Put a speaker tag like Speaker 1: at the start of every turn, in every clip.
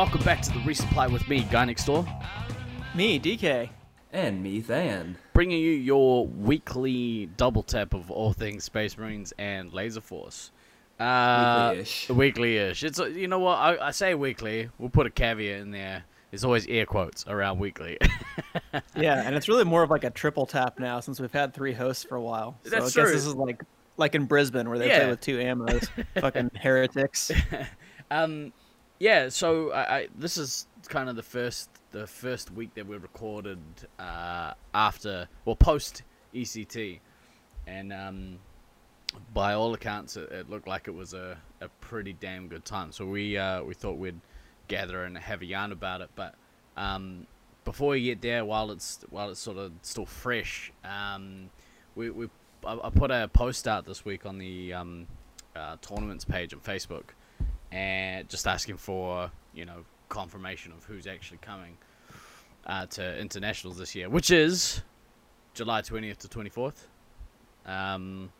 Speaker 1: Welcome back to the resupply with me, Guy Next Door,
Speaker 2: Me, DK.
Speaker 3: And me, Than.
Speaker 1: bringing you your weekly double tap of all things Space Marines and Laser Force. Uh,
Speaker 3: Weekly-ish.
Speaker 1: Weekly-ish. It's uh, you know what I, I say weekly. We'll put a caveat in there. There's always air quotes around weekly.
Speaker 2: Yeah, and it's really more of like a triple tap now since we've had three hosts for a while. So
Speaker 1: That's
Speaker 2: I guess this is like like in Brisbane where they
Speaker 1: Yeah.
Speaker 2: play with two ammos. Fucking heretics.
Speaker 1: Um, yeah. So I, I this is kind of the first the first week that we recorded uh, after or post ECT, and um, by all accounts, it, it looked like it was a, a pretty damn good time. So we uh, we thought we'd gather and have a yarn about it, but um, before we get there, while it's while it's sort of still fresh, um, we we I, I put a post out this week on the um, uh, tournaments page on Facebook, and just asking for you know confirmation of who's actually coming uh, to internationals this year, which is July twentieth to twenty fourth. Um,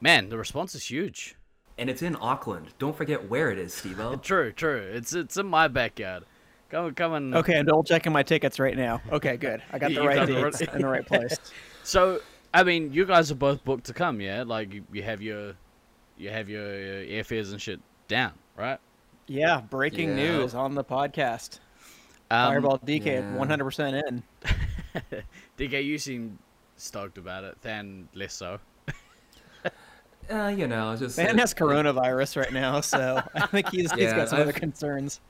Speaker 1: man, the response is huge.
Speaker 3: And it's in Auckland. Don't forget where it is, Steve-O.
Speaker 1: True, true. It's it's in my backyard. Come come and
Speaker 2: Okay, I'm double checking my tickets right now. Okay, good. I got
Speaker 1: You
Speaker 2: the right
Speaker 1: got the
Speaker 2: dates
Speaker 1: right-
Speaker 2: in the right place.
Speaker 1: So, I mean, you guys are both booked to come, yeah? Like you, you have your you have your uh, airfares and shit down, right?
Speaker 2: Yeah, breaking
Speaker 3: Yeah.
Speaker 2: news on the podcast.
Speaker 1: Um,
Speaker 2: Fireball DK,
Speaker 3: yeah.
Speaker 2: 100% in.
Speaker 1: DK, you seem stoked about it. Than less so.
Speaker 3: Uh, you know, it's just.
Speaker 2: Man
Speaker 3: it-
Speaker 2: has coronavirus right now, so I think he's, he's
Speaker 3: Yeah,
Speaker 2: got some other
Speaker 3: I've-
Speaker 2: concerns.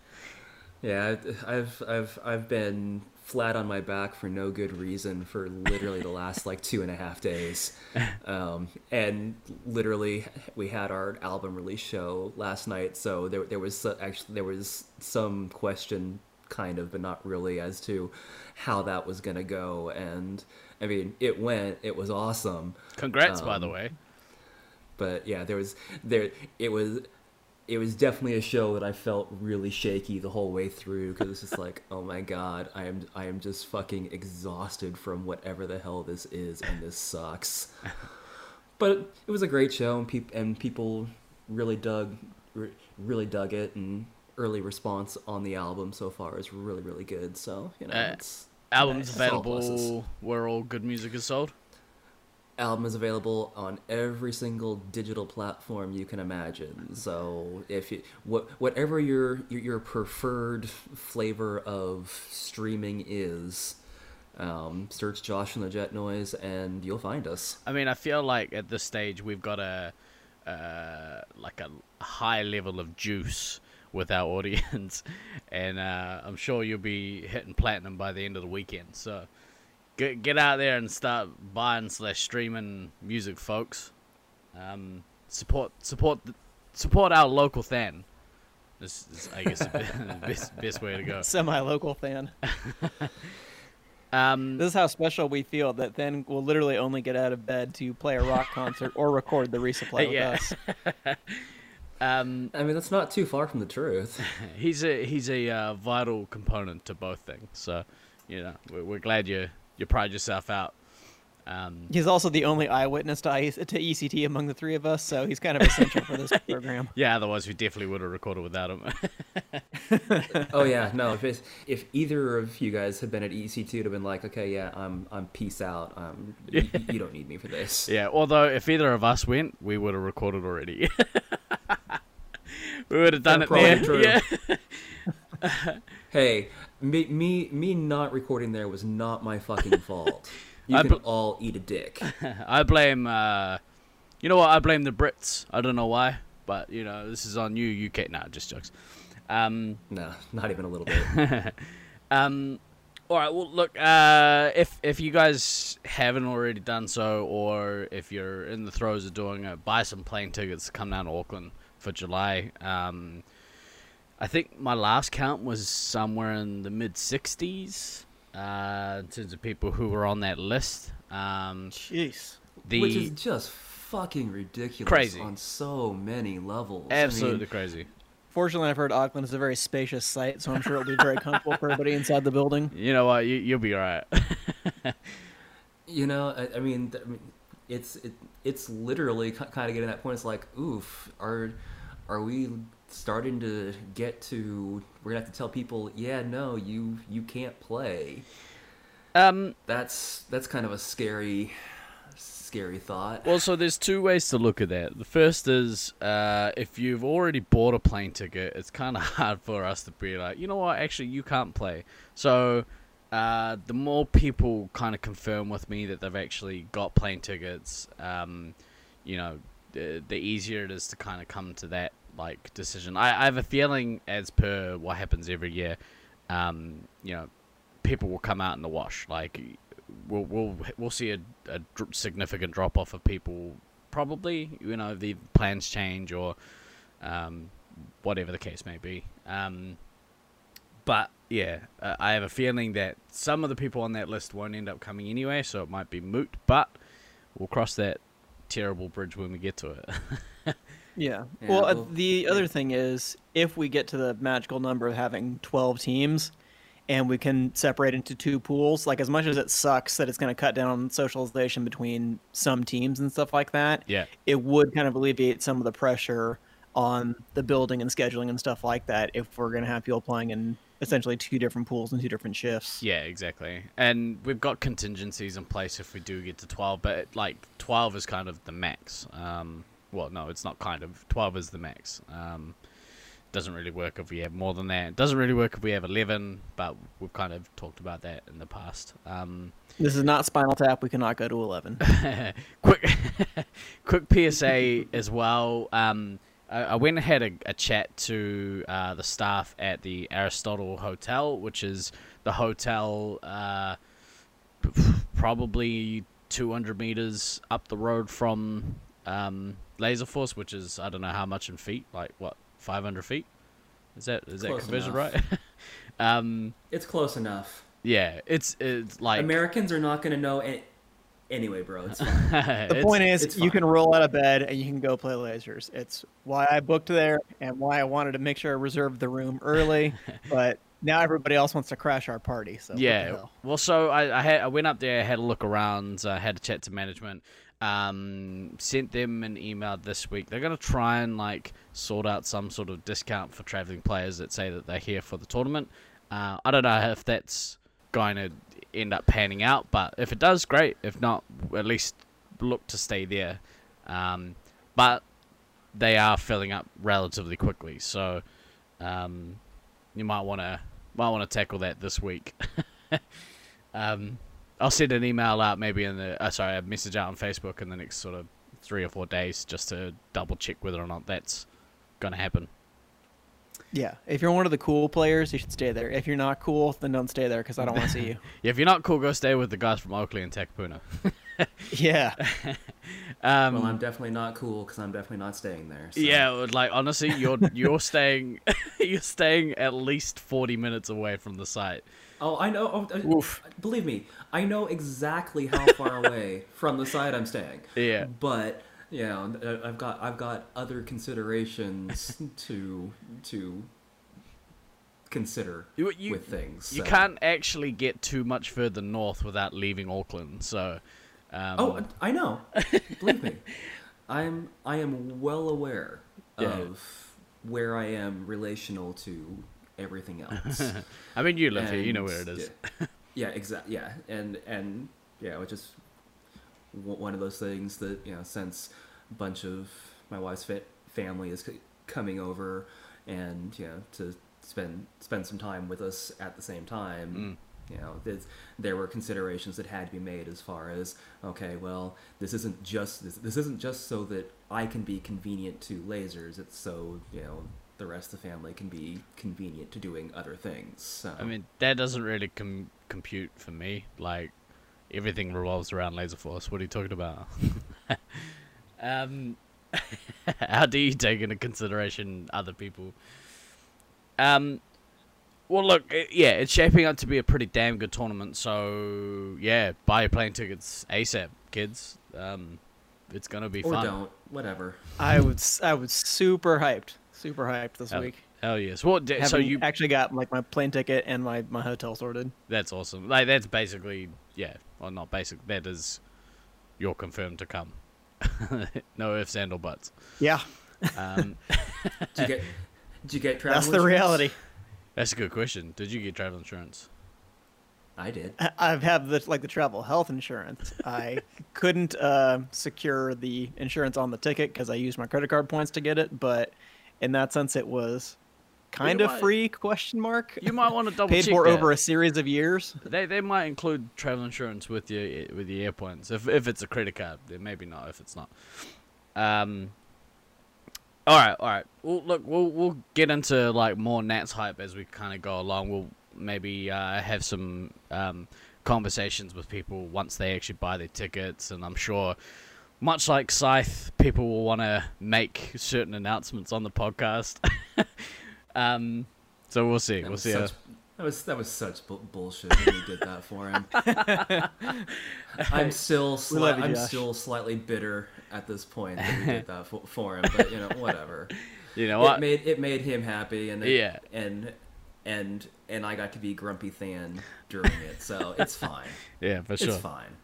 Speaker 3: Yeah, I've I've I've been flat on my back for no good reason for literally the last like two and a half days, um, and literally we had our album release show last night, so there there was so- actually there was some question kind of, but not really, as to how that was gonna go, and I mean it went, it was awesome,
Speaker 1: Congrats, by the
Speaker 3: Um,
Speaker 1: way.
Speaker 3: but yeah, there was there it was it was definitely a show that I felt really shaky the whole way through because it's just like, oh my god, I am I am just fucking exhausted from whatever the hell this is, and this sucks. but it was a great show, and peop- and people really dug re- really dug it, and early response on the album so far is really really good. So you know,
Speaker 1: Uh,
Speaker 3: it's
Speaker 1: Albums
Speaker 3: Nice.
Speaker 1: Available where all good music is sold.
Speaker 3: Album is available on every single digital platform you can imagine. So if you what whatever your your, preferred flavor of streaming is, um, search Josh and the Jet Noise and you'll find us.
Speaker 1: I mean, I feel like at this stage we've got a uh, like a high level of juice with our audience, and uh, I'm sure you'll be hitting platinum by the end of the weekend. So get get out there and start buying slash streaming music, folks. Um, support support the, support our local fan. This is, I guess, the best best way to go.
Speaker 2: Semi local fan.
Speaker 1: Um,
Speaker 2: This is how special we feel that Than we'll literally only get out of bed to play a rock concert or record the resupply with us.
Speaker 1: um,
Speaker 3: I mean, that's not too far from the truth.
Speaker 1: he's a he's a uh, vital component to both things. So, you know, we're, we're glad you you pried yourself out. Um,
Speaker 2: He's also the only eyewitness to, I- to ECT among the three of us, so he's kind of essential for this program.
Speaker 1: yeah, otherwise we definitely would have recorded without him.
Speaker 3: oh yeah, no. If it's, if either of you guys had been at ECT, it'd have been like, okay, yeah, I'm I'm peace out. Um, y- y- you don't need me for this.
Speaker 1: yeah, although if either of us went, we would have recorded already. we would have done
Speaker 3: Yeah,
Speaker 1: it
Speaker 3: probably
Speaker 1: there.
Speaker 3: true.
Speaker 1: Yeah.
Speaker 3: Hey, me, me, me not recording there was not my fucking fault. You
Speaker 1: I
Speaker 3: can all eat a dick.
Speaker 1: I blame. Uh, you know what? I blame the Brits. I don't know why, but you know this is on you, UK. Nah, just jokes. Um,
Speaker 3: No, not even a little bit.
Speaker 1: Um, all right. Well, look. Uh, if if you guys haven't already done so, or if you're in the throes of doing it, buy some plane tickets. to Come down to Auckland for July. Um, I think my last count was somewhere in the mid '60s uh, in terms of people who were on that list. Um,
Speaker 2: Jeez.
Speaker 1: the
Speaker 3: Which is just fucking ridiculous
Speaker 1: Crazy.
Speaker 3: on so many levels. I
Speaker 1: absolutely
Speaker 3: mean,
Speaker 1: crazy.
Speaker 2: Fortunately, I've heard Auckland is a very spacious site, so I'm sure it'll be very comfortable for everybody inside the building.
Speaker 1: You know what? You, you'll be all right.
Speaker 3: you know, I, I mean, th- I mean, it's it, it's literally kind of getting that point. It's like, oof, are are we starting to get to we're gonna have to tell people, yeah, no, you you can't play.
Speaker 1: Um,
Speaker 3: That's that's kind of a scary scary thought.
Speaker 1: Well, so there's two ways to look at that. The first is uh, if you've already bought a plane ticket, it's kind of hard for us to be like, you know what, actually, you can't play. So uh, the more people kind of confirm with me that they've actually got plane tickets, um, you know, the, the easier it is to kind of come to that like decision. I, I have a feeling, as per what happens every year, um, you know, people will come out in the wash. Like we'll we'll we'll see a, a significant drop off of people. Probably, you know, the plans change or um, whatever the case may be. Um, but yeah, uh, I have a feeling that some of the people on that list won't end up coming anyway, so it might be moot. But we'll cross that terrible bridge when we get to it.
Speaker 2: Yeah.
Speaker 3: Yeah,
Speaker 2: well, uh,
Speaker 3: well,
Speaker 2: the other thing is, if we get to the magical number of having 12 teams and we can separate into two pools, like as much as it sucks that it's going to cut down on socialization between some teams and stuff like that,
Speaker 1: yeah,
Speaker 2: it would kind of alleviate some of the pressure on the building and scheduling and stuff like that if we're going to have people playing in essentially two different pools and two different shifts.
Speaker 1: yeah, exactly. And we've got contingencies in place if we do get to twelve, but like twelve is kind of the max. Um, well, no, it's not kind of. Twelve is the max. Um, doesn't really work if we have more than that. Doesn't really work if we have eleven, but we've kind of talked about that in the past. Um,
Speaker 2: This is not Spinal Tap. We cannot go to 11.
Speaker 1: quick, quick PSA as well. Um, I, I went and had a, a chat to uh, the staff at the Aristotle Hotel, which is the hotel uh, probably 200 meters up the road from um, Laser Force, which is I don't know how much in feet, like what 500 feet. Is that is that conversion
Speaker 3: enough.
Speaker 1: right? um,
Speaker 3: It's close enough.
Speaker 1: yeah, it's it's like
Speaker 3: Americans are not gonna know it anyway, bro. It's fine.
Speaker 2: The
Speaker 1: it's-
Speaker 2: point is,
Speaker 3: it's
Speaker 2: you can roll out of bed and you can go play lasers. It's why I booked there and why I wanted to make sure I reserved the room early. but now everybody else wants to crash our party. So
Speaker 1: yeah. Well, so I, I had I went up there, had a look around, uh, had a chat to management, um, sent them an email this week. They're gonna try and like sort out some sort of discount for traveling players that say that they're here for the tournament. Uh, I don't know if that's going to end up panning out, but if it does, great. If not, at least look to stay there. Um, but they are filling up relatively quickly, so um, you might want to might want to tackle that this week. um, I'll send an email out maybe in the uh, sorry a message out on Facebook in the next sort of three or four days just to double check whether or not that's gonna happen.
Speaker 2: Yeah. If you're one of the cool players, you should stay there. If you're not cool, then don't stay there because I don't want to see you.
Speaker 1: Yeah, if you're not cool, go stay with the guys from Oakley and Takapuna.
Speaker 2: Yeah.
Speaker 1: Um,
Speaker 3: well, I'm definitely not cool because I'm definitely not staying there. So.
Speaker 1: yeah, like honestly, you're you're staying you're staying at least forty minutes away from the site.
Speaker 3: Oh, I know. Oh, uh,
Speaker 2: Oof.
Speaker 3: Believe me, I know exactly how far away from the site I'm staying.
Speaker 1: Yeah.
Speaker 3: But you know, uh, I've got I've got other considerations to to consider
Speaker 1: You, you,
Speaker 3: with things.
Speaker 1: you can't actually get too much further north without leaving Auckland. So, um,
Speaker 3: Oh, I know. Believe me, I'm I am well aware
Speaker 1: Yeah.
Speaker 3: of where I am relational to everything else.
Speaker 1: I mean, you live here, you know where it is.
Speaker 3: Yeah, yeah exactly. Yeah, and and yeah, which is one of those things that you know, since a bunch of my wife's fa- family is c- coming over, and you know, to spend spend some time with us at the same time. Mm. You know, there were considerations that had to be made as far as okay, well, this isn't just this, this isn't just so that I can be convenient to lasers. It's so you know the rest of the family can be convenient to doing other things. So.
Speaker 1: I mean, that doesn't really com- compute for me. Like, everything revolves around Laser Force. What are you talking about? um, how do you take into consideration other people? Um, well, look, i yeah, it's shaping up to be a pretty damn good tournament. So, yeah, buy your plane tickets ASAP, kids. Um, it's gonna be
Speaker 3: or
Speaker 1: fun.
Speaker 3: don't, whatever.
Speaker 2: I was I was super hyped. Super hyped this
Speaker 1: Hell,
Speaker 2: week.
Speaker 1: hell yes. Well, d- so you
Speaker 2: actually got like my plane ticket and my, my hotel sorted.
Speaker 1: That's awesome. Like that's basically yeah, well not basic. That is you're confirmed to come. no ifs and or buts.
Speaker 2: Yeah.
Speaker 1: Um,
Speaker 3: Did you get Did you get travel?
Speaker 2: That's the
Speaker 3: insurance?
Speaker 2: reality.
Speaker 1: That's a good question. Did you get travel insurance?
Speaker 3: I did.
Speaker 2: I- I've had the like the travel health insurance. I couldn't uh, secure the insurance on the ticket because I used my credit card points to get it, but in that sense, it was kind of
Speaker 1: might-
Speaker 2: free? Question mark.
Speaker 1: You might want to double
Speaker 2: Paid
Speaker 1: check
Speaker 2: for
Speaker 1: that.
Speaker 2: over a series of years.
Speaker 1: They they might include travel insurance with your with your airpoints if if it's a credit card. Then maybe not if it's not. Um. All right, all right. Well, look, we'll we'll get into like more Nats hype as we kind of go along. We'll maybe uh, have some um, conversations with people once they actually buy their tickets, and I'm sure, much like Scythe, people will want to make certain announcements on the podcast. um. So we'll see.
Speaker 3: That
Speaker 1: we'll see.
Speaker 3: such, that was that was such bu- bullshit when you did that for him. I'm still sli- I'm
Speaker 2: Josh.
Speaker 3: still slightly bitter at this point that we did that for, for him, but you know whatever.
Speaker 1: you know
Speaker 3: It
Speaker 1: what?
Speaker 3: made it made him happy, and it,
Speaker 1: Yeah.
Speaker 3: and and and I got to be grumpy Than during it, so it's fine.
Speaker 1: yeah, for sure.
Speaker 3: It's fine.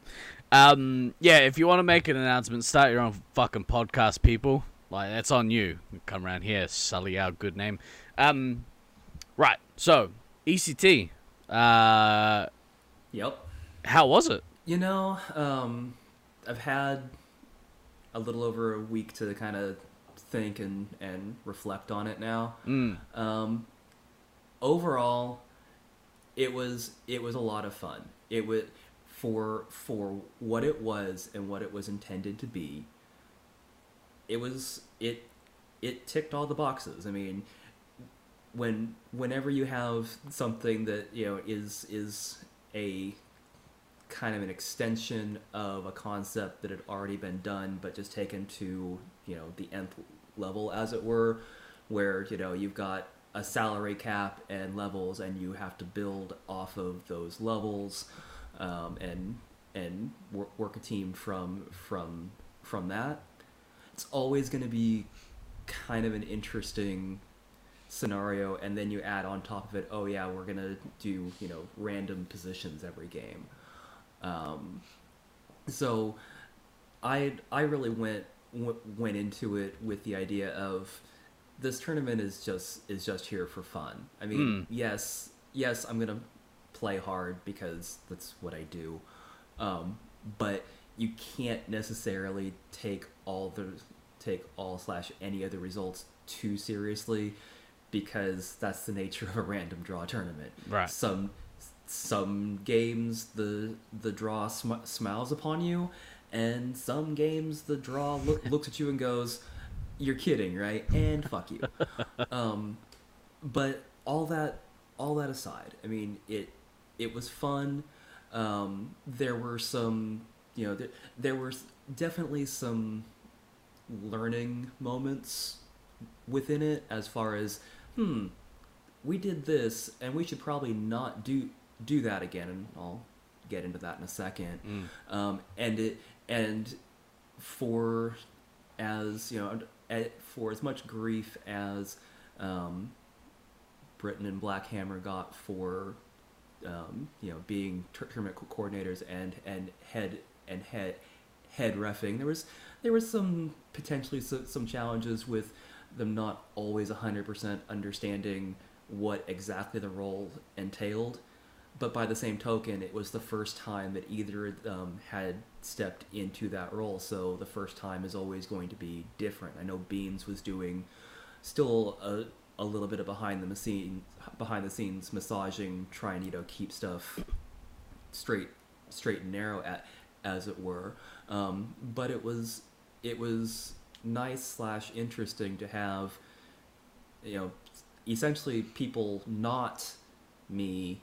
Speaker 1: Um, yeah, if you want to make an announcement, start your own fucking podcast, people. Like that's on you. Come around here, sully our good name. Um, right. So ECT. Uh,
Speaker 3: Yep.
Speaker 1: how was it?
Speaker 3: You know, um, I've had a little over a week to kind of think and, and reflect on it now.
Speaker 1: Mm.
Speaker 3: Um, overall, it was it was a lot of fun. It was for for what it was and what it was intended to be. It was it it ticked all the boxes. I mean, when whenever you have something that you know is is a kind of an extension of a concept that had already been done but just taken to you know the nth level as it were where you know you've got a salary cap and levels and you have to build off of those levels um, and and work, work a team from from from that it's always going to be kind of an interesting scenario and then you add on top of it oh yeah we're going to do you know random positions every game um, so I I really went w- went into it with the idea of this tournament is just is just here for fun. I mean,
Speaker 1: Mm.
Speaker 3: yes, yes, I'm gonna play hard because that's what I do, um, but you can't necessarily take all the take all slash any of the results too seriously because that's the nature of a random draw tournament.
Speaker 1: Right.
Speaker 3: Some some games the the draw sm- smiles upon you, and some games the draw look, looks at you and goes, "You're kidding, right?" And fuck you. um, but all that all that aside, I mean it it was fun. Um, there were some you know there, there were definitely some learning moments within it as far as hmm we did this and we should probably not do do that again and i'll get into that in a second
Speaker 1: Mm.
Speaker 3: um, and it and for as you know for as much grief as um, Britain and Black Hammer got for um, you know being tournament coordinators and and head and head head refing there was there was some potentially some challenges with them not always 100% understanding what exactly the role entailed but by the same token, it was the first time that either of them had stepped into that role. So the first time is always going to be different. I know Beans was doing still a, a little bit of behind the scene, behind the scenes massaging, trying you know keep stuff straight, straight and narrow at, as it were. Um, but it was it was nice slash interesting to have you know essentially people not me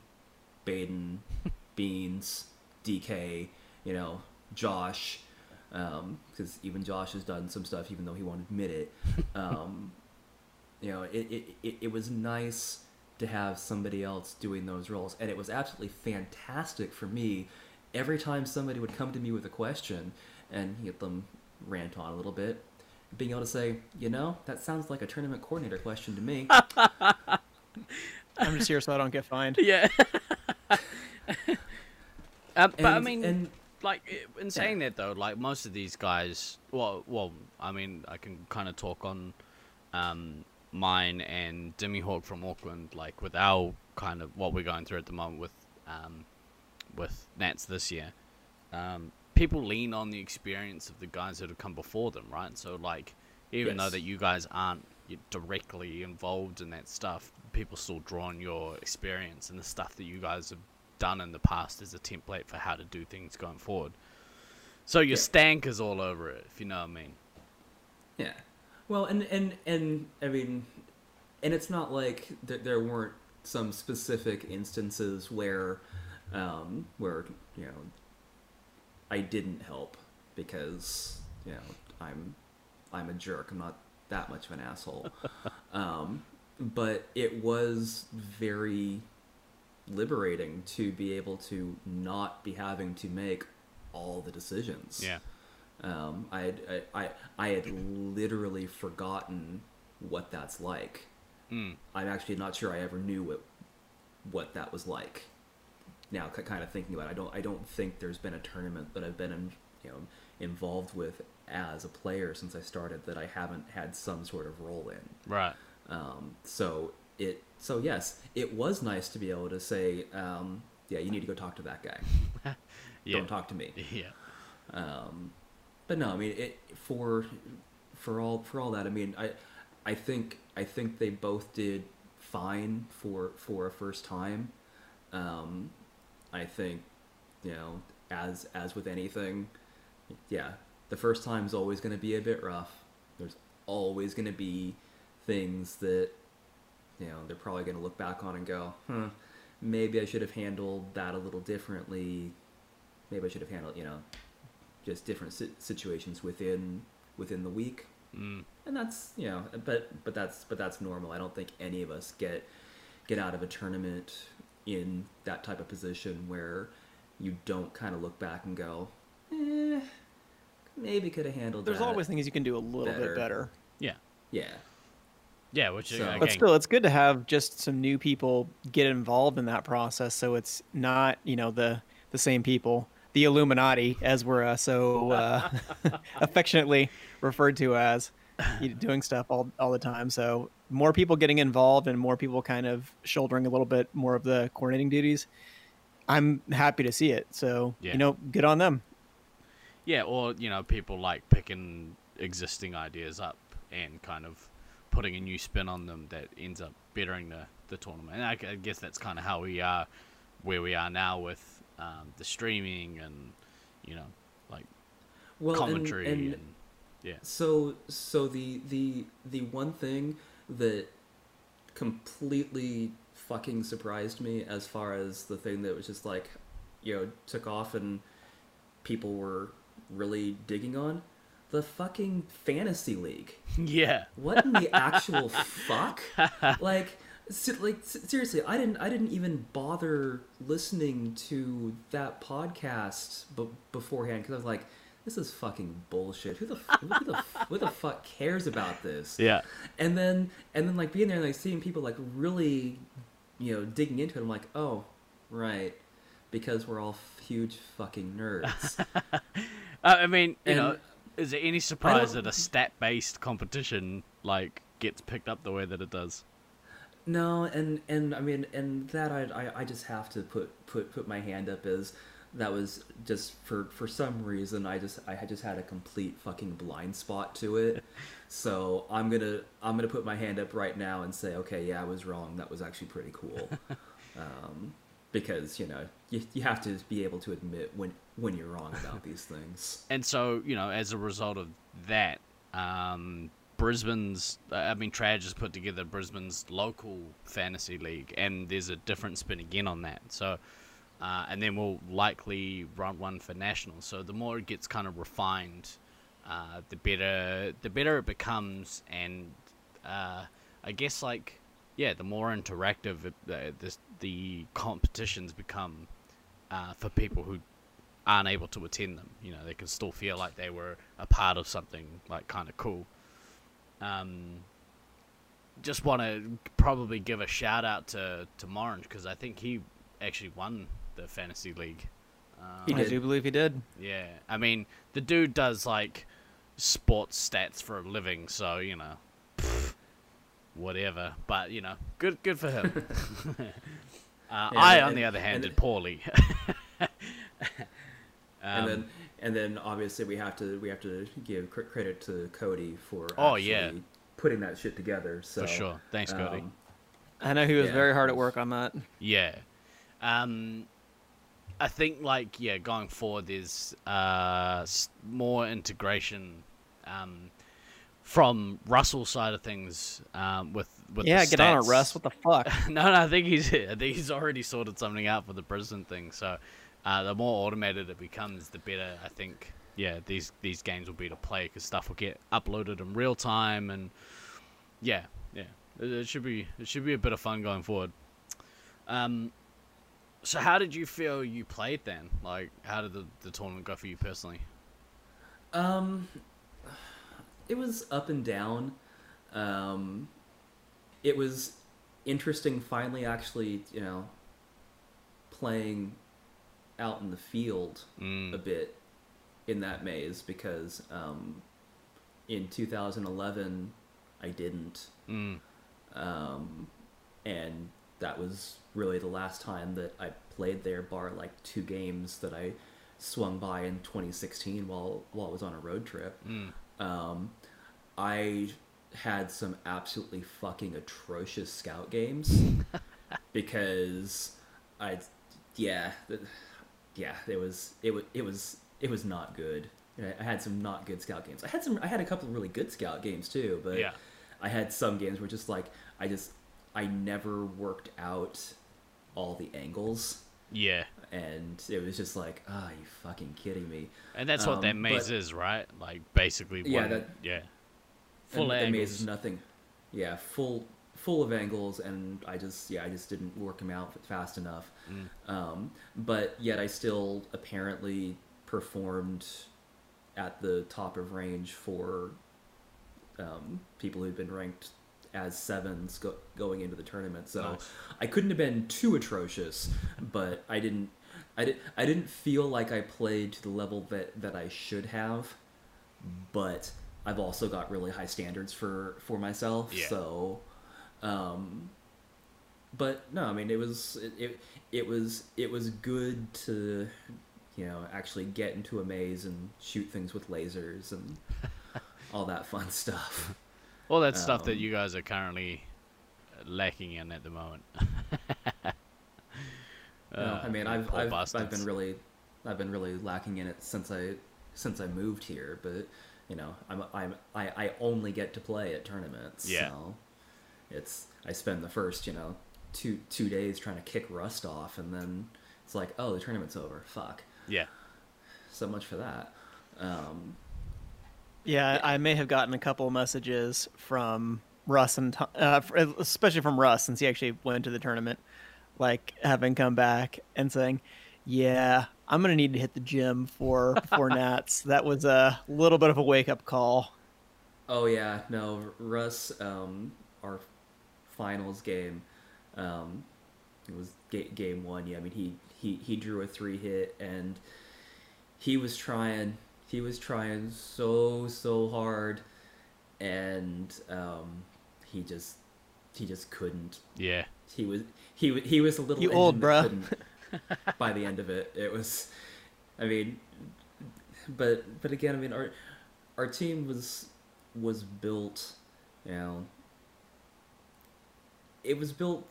Speaker 3: Baden, Beans, DK, you know, Josh, because even Josh has done some stuff, even though he won't admit it. Um, you know, it, it, it, it was nice to have somebody else doing those roles, and it was absolutely fantastic for me. Every time somebody would come to me with a question and get them rant on a little bit, being able to say, you know, that sounds like a tournament coordinator question to me.
Speaker 2: I'm just here so I don't get fined.
Speaker 1: Yeah. uh, but I mean,
Speaker 3: and
Speaker 1: like in saying that though, like most of these guys, well, well, I mean, I can kind of talk on um, mine and Demi Hawk from Auckland, like with our kind of what we're going through at the moment with um, with Nats this year, um, people lean on the experience of the guys that have come before them, right? So like, even though that you guys aren't directly involved in that stuff, people still draw on your experience and the stuff that you guys have done in the past as a template for how to do things going forward. So your
Speaker 3: Yeah.
Speaker 1: stank is all over it, if you know what I mean.
Speaker 3: Yeah. Well, and and and I mean, and it's not like there, there weren't some specific instances where, um, where you know, I didn't help because you know I'm I'm a jerk. I'm not that much of an asshole. um, but it was very liberating to be able to not be having to make all the decisions.
Speaker 1: Yeah.
Speaker 3: Um, I had I, I I had literally forgotten what that's like.
Speaker 1: Mm.
Speaker 3: I'm actually not sure I ever knew what what that was like. Now, kind of thinking about, it, I don't I don't think there's been a tournament that I've been in, you know involved with as a player since I started that I haven't had some sort of role in.
Speaker 1: Right.
Speaker 3: Um, so it so yes, it was nice to be able to say, um, yeah, you need to go talk to that guy.
Speaker 1: Yeah.
Speaker 3: Don't talk to me.
Speaker 1: Yeah.
Speaker 3: Um, but no, I mean it for for all for all that. I mean, I I think I think they both did fine for for a first time. Um, I think you know, as as with anything, yeah, the first time is always going to be a bit rough. There's always going to be things that you know they're probably going to look back on and go, huh, maybe I should have handled that a little differently. Maybe I should have handled, you know, just different si- situations within within the week
Speaker 1: Mm.
Speaker 3: and that's you know but but that's but that's normal i don't think any of us get get out of a tournament in that type of position where you don't kind of look back and go eh, maybe could have handled
Speaker 2: There's
Speaker 3: that
Speaker 2: always things you can do a little
Speaker 3: better.
Speaker 2: bit better.
Speaker 1: Yeah.
Speaker 3: yeah
Speaker 1: Yeah, which
Speaker 3: So-
Speaker 1: again,
Speaker 2: But still, it's good to have just some new people get involved in that process, so it's not you know the the same people, the Illuminati, as we're uh, so uh, affectionately referred to as, doing stuff all all the time. So more people getting involved and more people kind of shouldering a little bit more of the coordinating duties. I'm happy to see it. So
Speaker 1: Yeah.
Speaker 2: you know, good on them.
Speaker 1: yeah, or you know, people like picking existing ideas up and kind of putting a new spin on them that ends up bettering the the tournament. And I, I guess that's kind of how we are, where we are now with um, the streaming and you know, like
Speaker 3: well
Speaker 1: commentary
Speaker 3: and,
Speaker 1: and, yeah,
Speaker 3: So so the the the one thing that completely fucking surprised me as far as the thing that was just like you know took off and people were really digging on the fucking fantasy league.
Speaker 1: yeah,
Speaker 3: What in the actual fuck? Like like seriously, I didn't I didn't even bother listening to that podcast b- beforehand cuz I was like this is fucking bullshit. Who the f- who the f- who the fuck cares about this?
Speaker 1: yeah,
Speaker 3: And then and then like being there and like seeing people like really you know digging into it I'm like, "Oh, right." Because we're all f- huge fucking nerds.
Speaker 1: Uh, I mean, you know, is it any surprise that a stat-based competition like gets picked up the way that it does?
Speaker 3: No, and and I mean, and that I, I I just have to put put put my hand up as that was just for for some reason I just I had just had a complete fucking blind spot to it. So I'm gonna I'm gonna put my hand up right now and say, okay, yeah, I was wrong. That was actually pretty cool. um, because you know you, you have to be able to admit when when you're wrong about these things.
Speaker 1: And so, you know, as a result of that, um, Brisbane's, uh, I mean, Trad just put together Brisbane's local fantasy league, and there's a different spin again on that. So, uh, and then we'll likely run one for nationals. So the more it gets kind of refined, uh, the better the better it becomes, and uh, I guess like yeah, the more interactive it, the competitions become uh, for people who aren't able to attend them. You know, they can still feel like they were a part of something like kind of cool. Um, just want to probably give a shout out to to Morange because I think he actually won the fantasy league.
Speaker 2: I
Speaker 1: Um,
Speaker 3: did.
Speaker 2: do believe he did.
Speaker 1: yeah, I mean the dude does like sports stats for a living, so you know, pff, whatever. But you know, good good for him. uh,
Speaker 3: Yeah,
Speaker 1: I, on
Speaker 3: and-
Speaker 1: the other hand, did poorly.
Speaker 3: and
Speaker 1: Um,
Speaker 3: then and then obviously we have to we have to give cr- credit to Cody for
Speaker 1: Oh, yeah.
Speaker 3: putting that shit together. So
Speaker 1: for sure. Thanks, Cody.
Speaker 3: um,
Speaker 2: I know he was
Speaker 3: Yeah.
Speaker 2: very hard at work on that.
Speaker 1: Yeah. Um, I think like yeah, going forward, there's uh more integration um from Russell's side of things um with with
Speaker 2: yeah,
Speaker 1: the
Speaker 2: get on it,
Speaker 1: stats.
Speaker 2: Russ. What the fuck?
Speaker 1: no, no, I think he's I think he's already sorted something out for the prison thing. So uh, the more automated it becomes, the better. I think. Yeah, these these games will be to play because stuff will get uploaded in real time, and yeah, yeah, it, it should be it should be a bit of fun going forward. Um, so how did you feel you played then? Like, how did the, the tournament go for you personally?
Speaker 3: Um, it was up and down. Um, it was interesting finally actually, you know, playing out in the field
Speaker 1: Mm.
Speaker 3: a bit in that maze because um, in 2011 I didn't.
Speaker 1: Mm.
Speaker 3: Um, and that was really the last time that I played there, bar like two games that I swung by in 2016 while while I was on a road trip.
Speaker 1: Mm.
Speaker 3: Um, I had some absolutely fucking atrocious scout games because I, yeah, yeah, it was it was it was it was not good. I had some not good scout games. I had some. I had a couple of really good scout games too, but
Speaker 1: Yeah.
Speaker 3: I had some games where just like I just I never worked out all the angles,
Speaker 1: Yeah,
Speaker 3: and it was just like, ah, you fucking kidding me?
Speaker 1: and that's what that
Speaker 3: Um,
Speaker 1: maze
Speaker 3: but-
Speaker 1: is, right? Like basically,
Speaker 3: Yeah,
Speaker 1: one,
Speaker 3: that-
Speaker 1: yeah, full
Speaker 3: and the maze
Speaker 1: angles.
Speaker 3: is nothing. Yeah, full full of angles, and I just yeah I just didn't work them out fast enough.
Speaker 1: Mm.
Speaker 3: Um, but yet I still apparently performed at the top of range for um, people who'd been ranked as sevens go- going into the tournament. So
Speaker 1: Nice.
Speaker 3: I couldn't have been too atrocious, but I didn't. I, did, I didn't feel like I played to the level that, that I should have, but I've also got really high standards for, for myself.
Speaker 1: Yeah.
Speaker 3: So, um, but no, I mean it was it, it it was it was good to you know actually get into a maze and shoot things with lasers and all that fun stuff.
Speaker 1: All that stuff that
Speaker 3: Um,
Speaker 1: you guys are currently lacking in at the moment.
Speaker 3: No,
Speaker 1: Uh,
Speaker 3: I mean I've I've, I've been really I've been really lacking in it since I since I moved here, but you know I'm I'm I, I only get to play at tournaments.
Speaker 1: Yeah.
Speaker 3: So it's I spend the first you know two two days trying to kick rust off, and then it's like oh the tournament's over. Fuck.
Speaker 1: Yeah.
Speaker 3: So much for that. Um,
Speaker 2: Yeah, I may have gotten a couple messages from Russ and uh, especially from Russ since he actually went to the tournament, like having come back and saying, "Yeah, I'm gonna need to hit the gym for for Nats." That was a little bit of a wake up call.
Speaker 3: Oh yeah, no, Russ. Um, our finals game, um, it was ga- game one. Yeah, I mean he he he drew a three hit and he was trying. He was trying so so hard, and um, he just he just couldn't.
Speaker 1: Yeah.
Speaker 3: He was he he was a little
Speaker 2: You old,
Speaker 3: that
Speaker 2: bruh.
Speaker 3: by the end of it, it was. I mean, but but again, I mean our our team was was built, you know. It was built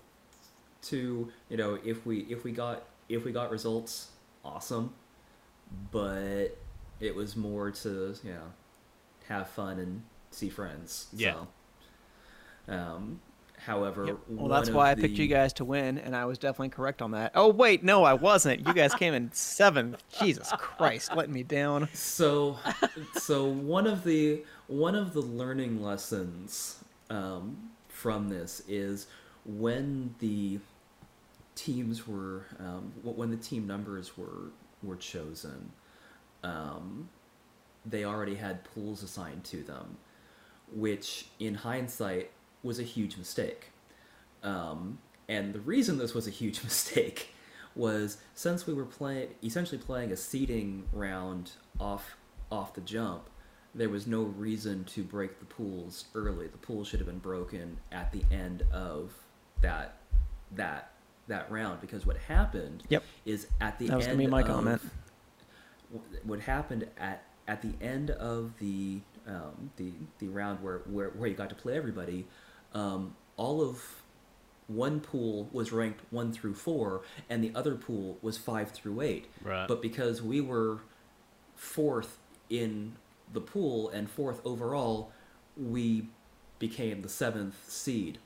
Speaker 3: to you know if we if we got if we got results, awesome, but it was more to you know have fun and see friends.
Speaker 1: Yeah.
Speaker 3: So, um, however,
Speaker 2: Yep. Well, that's
Speaker 3: of
Speaker 2: why I picked you guys to win, and I was definitely correct on that. Oh wait, no, I wasn't. You guys came in seventh. Jesus Christ, letting me down.
Speaker 3: So, so one of the one of the learning lessons um, from this is when the teams were um, when the team numbers were were chosen, um, they already had pools assigned to them, which in hindsight was a huge mistake. Um, and the reason this was a huge mistake was since we were playing essentially playing a seeding round off off the jump, there was no reason to break the pools early. The pools should have been broken at the end of that that that round because what happened
Speaker 2: Yep.
Speaker 3: is at the
Speaker 2: That was
Speaker 3: end
Speaker 2: gonna be my
Speaker 3: of,
Speaker 2: comment.
Speaker 3: what happened at at the end of the um, the the round where, where where you got to play everybody, um, all of one pool was ranked one through four, and the other pool was five through eight.
Speaker 1: Right.
Speaker 3: But because we were fourth in the pool and fourth overall, we became the seventh seed,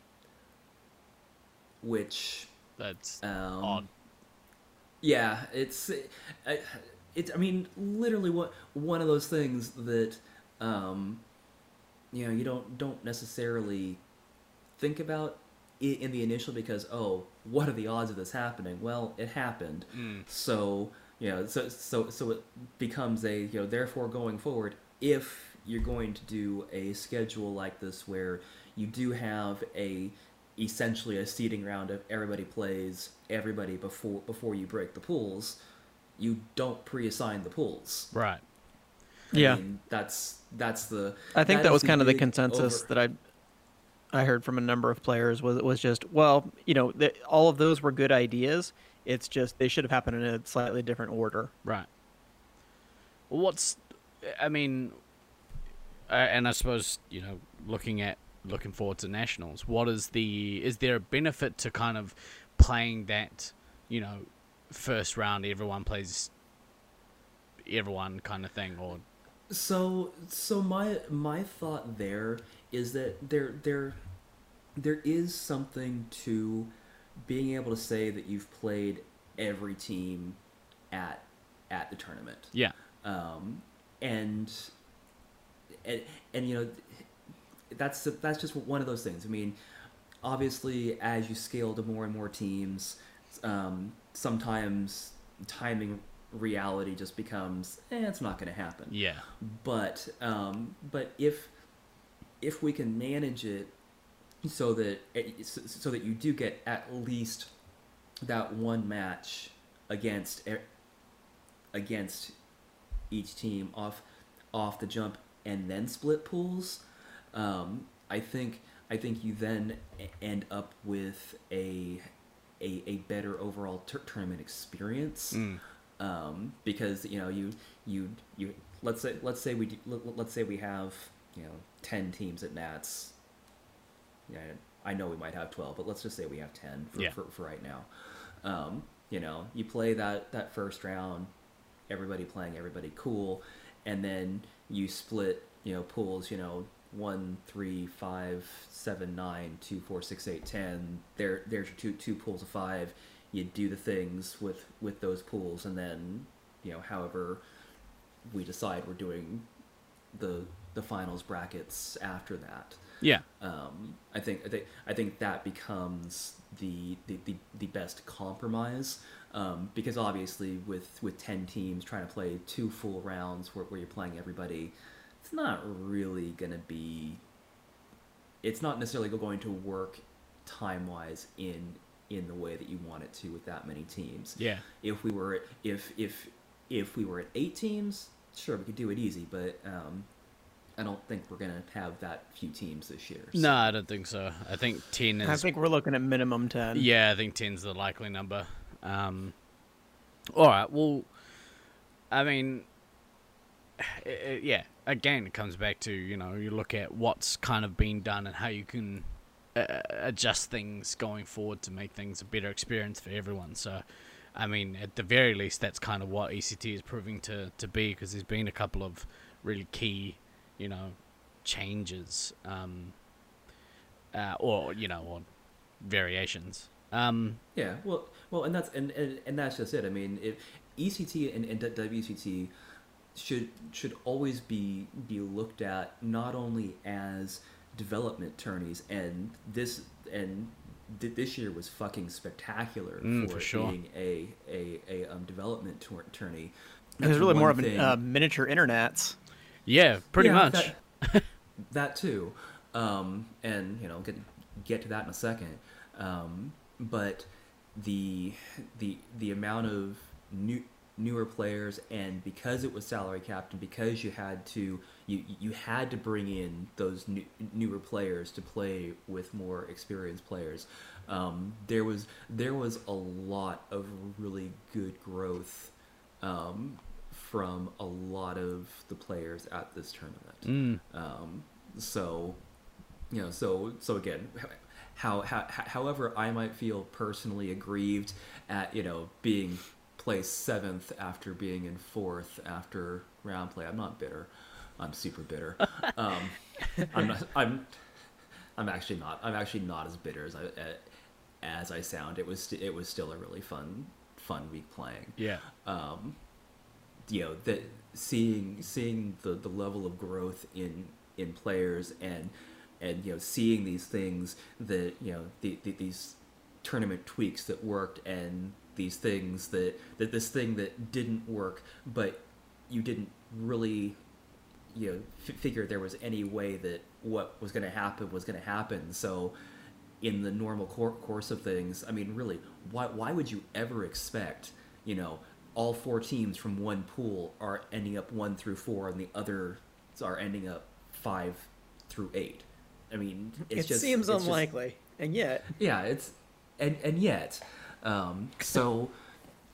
Speaker 3: which
Speaker 1: That's
Speaker 3: um,
Speaker 1: odd.
Speaker 3: yeah, it's I- it's I mean literally what one of those things that um you know you don't don't necessarily think about in the initial because oh what are the odds of this happening well it happened
Speaker 1: Mm.
Speaker 3: so you know so so so it becomes a you know therefore going forward if you're going to do a schedule like this where you do have a essentially a seeding round of everybody plays everybody before before you break the pools you don't pre-assign the pools
Speaker 1: Right.
Speaker 3: I
Speaker 2: Yeah.
Speaker 3: mean, that's that's the
Speaker 2: I think that was kind of the consensus
Speaker 3: over-
Speaker 2: that I I heard from a number of players was was just well, you know, the, all of those were good ideas. It's just they should have happened in a slightly different order.
Speaker 1: Right. What's, I mean, uh, and I suppose you know, looking at looking forward to nationals, what is the is there a benefit to kind of playing that, you know, first round everyone plays everyone kind of thing, or?
Speaker 3: So so my my thought there is that there there there is something to being able to say that you've played every team at at the tournament.
Speaker 1: yeah,
Speaker 3: Um, and, and and you know that's that's just one of those things. I mean, obviously, as you scale to more and more teams, um, sometimes timing reality just becomes eh, it's not going to happen
Speaker 1: yeah,
Speaker 3: but um, but if if we can manage it so that it, so so that you do get at least that one match against against each team off off the jump and then split pools um, I think I think you then end up with a a, a better overall tur tournament experience
Speaker 1: mm.
Speaker 3: um, because you know you you you let's say let's say we do, let, let's say we have you know ten teams at Nats. Yeah, I know we might have twelve, but let's just say we have ten for
Speaker 1: Yeah.
Speaker 3: for, for right now. Um, you know, you play that that first round, everybody playing everybody cool, and then you split you know pools. You know, one, three, five, seven, nine, two, four, six, eight, ten. There, there's your two two pools of five. You do the things with with those pools, and then you know, however we decide we're doing the the finals brackets after that.
Speaker 1: yeah,
Speaker 3: Um, I think I think I think that becomes the the, the, the best compromise um, because obviously with with ten teams trying to play two full rounds where, where you're playing everybody, it's not really gonna be. It's not necessarily going to work time wise in in the way that you want it to with that many teams
Speaker 1: yeah,
Speaker 3: if we were at, if if if we were at eight teams, sure we could do it easy, but um, I don't think we're gonna have that few teams this year. so-
Speaker 1: no, I don't think so. I think ten is
Speaker 2: I think we're looking at minimum ten.
Speaker 1: Yeah, I think 10's the likely number. Um, all right, well, I mean, i- i- yeah, again, it comes back to, you know, you look at what's kind of been done and how you can uh, adjust things going forward to make things a better experience for everyone. So, I mean, at the very least, that's kind of what ECT is proving to, to be because there's been a couple of really key, you know, changes, um, uh, or, you know, or variations. Um,
Speaker 3: Yeah, well, well, and that's and, and, and that's just it. I mean, if ECT and, and WCT should should always be be looked at not only as development tourneys, and this and th- this year was fucking spectacular
Speaker 1: Mm,
Speaker 3: for,
Speaker 1: for sure.
Speaker 3: being a a, a um, development tour- tourney.
Speaker 2: It was really more
Speaker 3: one
Speaker 2: of an
Speaker 3: thing-
Speaker 2: uh, miniature internets.
Speaker 1: Yeah, pretty
Speaker 3: Yeah,
Speaker 1: much.
Speaker 3: That, that too, um, and you know, get get to that in a second. Um, but the the the amount of new newer players, and because it was salary capped, and because you had to you you had to bring in those new, newer players to play with more experienced players. Um, there was there was a lot of really good growth um, from a lot of the players at this tournament. Um, so you know, so so again, how, how however I might feel personally aggrieved at you know being placed seventh after being in fourth after round play. I'm not bitter. I'm super bitter. Um, I'm not. I'm. I'm actually not. I'm actually not as bitter as I as I sound. It was it was still a really fun fun week playing
Speaker 1: Yeah.
Speaker 3: um, you know that seeing seeing the, the level of growth in in players and and you know seeing these things that you know the, the, these tournament tweaks that worked and these things that that this thing that didn't work but you didn't really you know f- figure there was any way that what was going to happen was going to happen. So in the normal cor- course of things i mean really why why would you ever expect you know all four teams from one pool are ending up one through four and the others are ending up five through eight? I mean it's
Speaker 2: it
Speaker 3: just
Speaker 2: seems
Speaker 3: it's just-
Speaker 2: unlikely, and yet
Speaker 3: yeah it's and and yet um so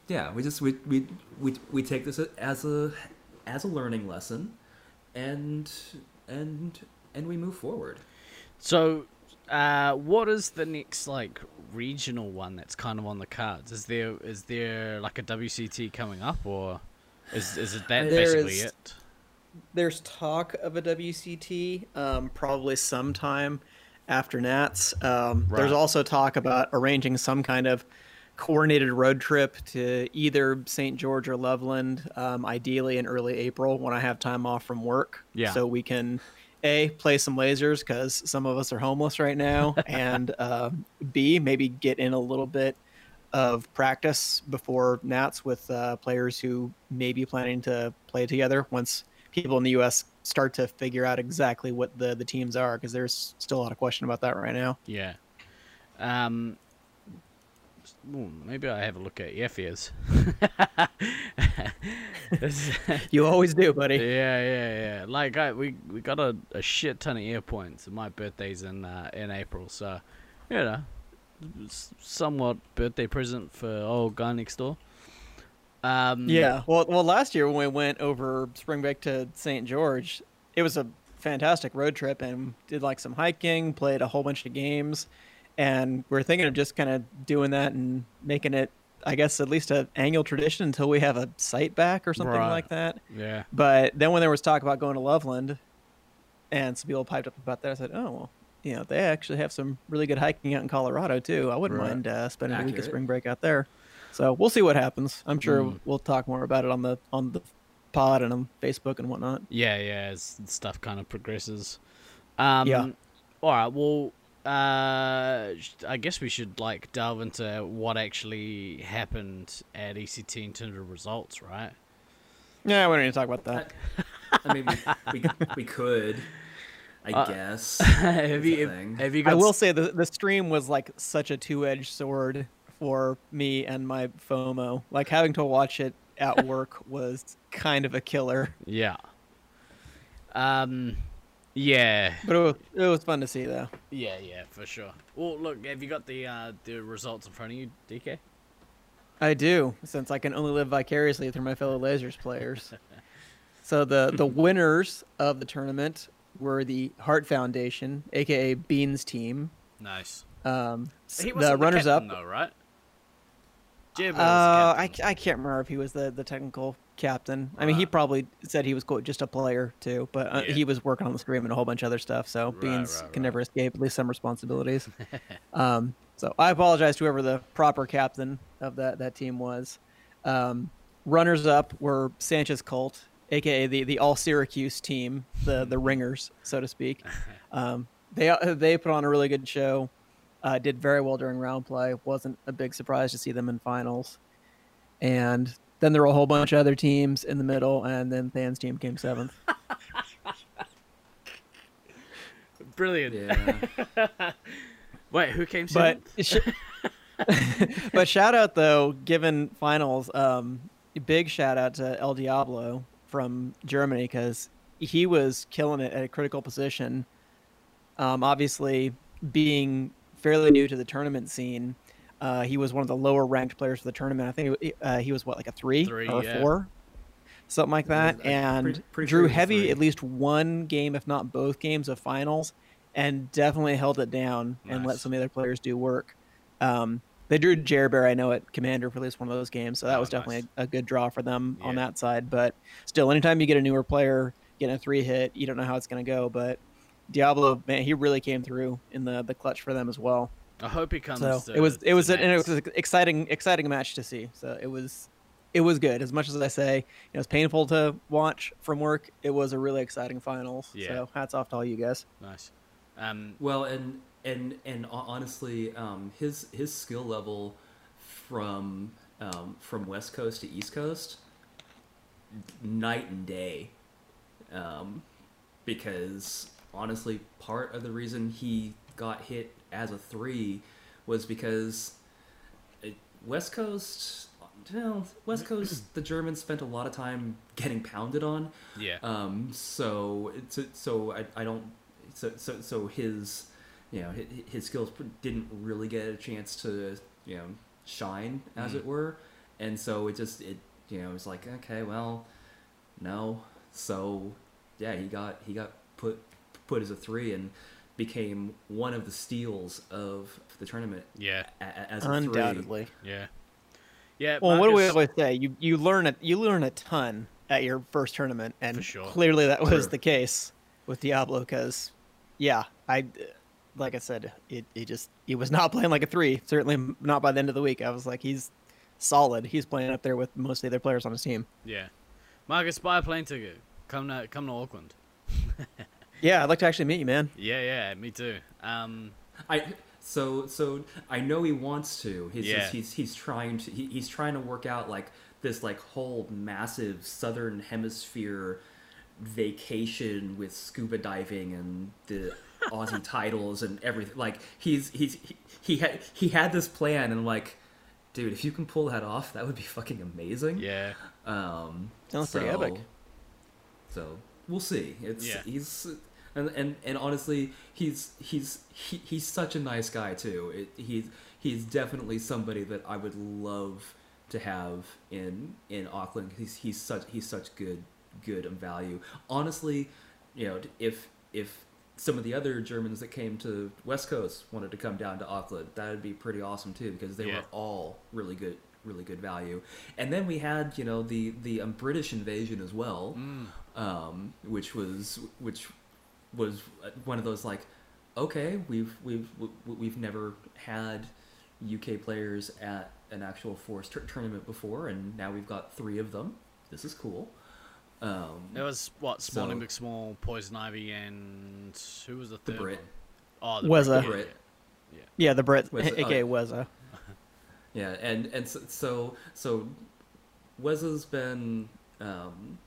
Speaker 3: yeah we just we we we, we take this as a as a learning lesson and and and we move forward
Speaker 1: So, uh, what is the next like regional one that's kind of on the cards? Is there is there like a WCT coming up, or is is it that
Speaker 2: There
Speaker 1: basically
Speaker 2: is-
Speaker 1: it?
Speaker 2: there's talk of a WCT, um, probably sometime after Nats. Um, There's also talk about arranging some kind of coordinated road trip to either St. George or Loveland, um, ideally in early April when I have time off from work.
Speaker 1: Yeah.
Speaker 2: So we can a play some lasers because some of us are homeless right now, and uh, b maybe get in a little bit of practice before Nats with uh, players who may be planning to play together once people in the U.S. start to figure out exactly what the, the teams are because there's still a lot of question about that right now.
Speaker 1: Yeah. Um. Ooh, maybe I have a look at Yeffia's.
Speaker 2: You always do, buddy.
Speaker 1: Yeah, yeah, yeah. Like I, we we got a, a shit ton of air points. My birthday's in uh, in April, so you know, somewhat birthday present for old guy next door. Um,
Speaker 2: Yeah. Well, well, last year when we went over spring break to St. George, it was a fantastic road trip and did like some hiking, played a whole bunch of games, and we're thinking of just kind of doing that and making it, I guess, at least a annual tradition until we have a site back or something
Speaker 1: Right.
Speaker 2: like that.
Speaker 1: yeah,
Speaker 2: But then when there was talk about going to Loveland, and some people piped up about that, I said, oh well. You know, they actually have some really good hiking out in Colorado too. I wouldn't
Speaker 1: Right.
Speaker 2: mind uh, spending a week of spring break out there. So we'll see what happens. I'm sure
Speaker 1: Mm.
Speaker 2: we'll talk more about it on the on the pod and on Facebook and whatnot.
Speaker 1: yeah, yeah. As stuff kind of progresses. Um,
Speaker 2: Yeah.
Speaker 1: All right. Well, uh, I guess we should like delve into what actually happened at ECT in terms of results, right?
Speaker 2: Yeah, we don't need to talk about that.
Speaker 3: i mean we, we, we could i
Speaker 1: Uh,
Speaker 3: guess
Speaker 1: have you have you
Speaker 2: I will
Speaker 1: s-
Speaker 2: say the the stream was like such a two edged sword for me and my FOMO. Like having to watch it at work was kind of a killer,
Speaker 1: Yeah. Um. Yeah.
Speaker 2: but it was, it was fun to see though.
Speaker 1: Yeah. Yeah. For sure. Well, look. Have you got the uh, the results in front of you, DK?
Speaker 2: I do, since I can only live vicariously through my fellow Lasers players. so the the winners of the tournament were the Heart Foundation, aka Beans team.
Speaker 1: Nice.
Speaker 2: Um, the runners up.
Speaker 1: captain, though, right? Jib was
Speaker 2: Uh, I. I can't remember if he was the, the technical captain. I mean, he probably said he was quote, just a player too, but uh,
Speaker 1: Yeah.
Speaker 2: he was working on the stream and a whole bunch of other stuff. So
Speaker 1: Right,
Speaker 2: Beans
Speaker 1: right,
Speaker 2: can never escape at least some responsibilities. um, so I apologize to whoever the proper captain of that, that team was. Um, runners up were Sanchez Colt, aka the, the all Syracuse team, the the ringers, so to speak. Um, they uh, they put on a really good show. Uh, did very well during round play. wasn't a big surprise to see them in finals. And then there were a whole bunch of other teams in the middle, and then Than's team came seventh.
Speaker 1: Brilliant.
Speaker 3: yeah
Speaker 1: Wait, who came
Speaker 2: but
Speaker 1: seventh?
Speaker 2: sh- but shout out though, given finals, um, big shout out to El Diablo from Germany because he was killing it at a critical position. Um, obviously, being fairly new to the tournament scene, uh, he was one of the lower ranked players for the tournament. I think it- uh, he was what like a three,
Speaker 1: Three,
Speaker 2: or a
Speaker 1: yeah.
Speaker 2: four, something like that.
Speaker 3: I-
Speaker 2: and
Speaker 3: pretty- pretty
Speaker 2: drew
Speaker 3: he
Speaker 2: heavy
Speaker 3: three.
Speaker 2: at least one game, if not both games of finals, and definitely held it down and let some of the other players do work. Um, they drew Jerbear, I know, at Commander for at least one of those games, so that
Speaker 1: Oh,
Speaker 2: was definitely
Speaker 1: nice.
Speaker 2: a, a good draw for them on that side. But still, anytime you get a newer player getting a three hit, you don't know how it's going to go. But Diablo, man, he really came through in the the clutch for them as well.
Speaker 1: I hope he comes.
Speaker 2: So
Speaker 1: to,
Speaker 2: it was it was an, it was an exciting exciting match to see. So it was it was good. As much as I say it was painful to watch from work, it was a really exciting finals.
Speaker 1: Yeah.
Speaker 2: So hats off to all you guys.
Speaker 1: nice. Um,
Speaker 3: Well, and and and honestly, um, his his skill level from um, from West Coast to East Coast, night and day. Um, because honestly, part of the reason he got hit as a three was because West Coast. Well, West Coast, the Germans spent a lot of time getting pounded on.
Speaker 1: yeah.
Speaker 3: Um, so it's so I, I don't so so so his you know his, his skills didn't really get a chance to you know shine as
Speaker 1: Mm.
Speaker 3: it were, and so it just it you know it's like okay well no so yeah he got he got put put as a three and became one of the steals of the tournament
Speaker 1: yeah.
Speaker 3: a- a- as a three.
Speaker 2: Undoubtedly.
Speaker 1: Yeah. Yeah.
Speaker 2: Well, what do we always say? You you learn a you learn a ton at your first tournament, and
Speaker 1: For sure.
Speaker 2: clearly that was
Speaker 3: True.
Speaker 2: the case with Diablo. Because, yeah, I like I said, it it just he was not playing like a three. Certainly not by the end of the week. I was like, he's solid. He's playing up there with most of the other players on his team.
Speaker 1: Yeah. Marcus, buy a plane ticket. Come to come to Auckland.
Speaker 2: Yeah, I'd like to actually meet you, man.
Speaker 1: Yeah, yeah, me too. Um,
Speaker 3: I so so I know he wants to. He's
Speaker 1: Yeah.
Speaker 3: just, he's he's trying to he, he's trying to work out like this like whole massive southern hemisphere vacation with scuba diving and the Aussie titles and everything. Like he's he's he, he had he had this plan and like, dude, if you can pull that off, that would be fucking amazing.
Speaker 1: yeah.
Speaker 3: Um,
Speaker 2: Sounds pretty epic.
Speaker 3: So we'll see. It's
Speaker 1: Yeah.
Speaker 3: he's and, and and honestly, he's he's he, he's such a nice guy too. It, he's he's definitely somebody that I would love to have in in Auckland. He's he's such he's such good good value. Honestly, you know, if if some of the other Germans that came to West Coast wanted to come down to Auckland, that would be pretty awesome too because they
Speaker 1: Yeah.
Speaker 3: were all really good really good value. And then we had, you know, the the um, British invasion as well,
Speaker 1: Mm.
Speaker 3: Um, which was which was one of those like, okay, we've we've we- we've never had UK players at an actual force tur- tournament before, and now we've got three of them. This is cool. Um,
Speaker 1: It was what Smalling
Speaker 3: So-
Speaker 1: McSmall, Poison Ivy, and who was the
Speaker 3: The
Speaker 1: third
Speaker 3: Brit.
Speaker 1: one? Oh, the
Speaker 2: Wezza.
Speaker 1: Brit.
Speaker 3: Brit.
Speaker 1: Yeah,
Speaker 2: Yeah, the Brit,
Speaker 3: Wes-
Speaker 2: aka
Speaker 3: oh.
Speaker 2: Wezza.
Speaker 3: Yeah, and and so so, so Wes has been um,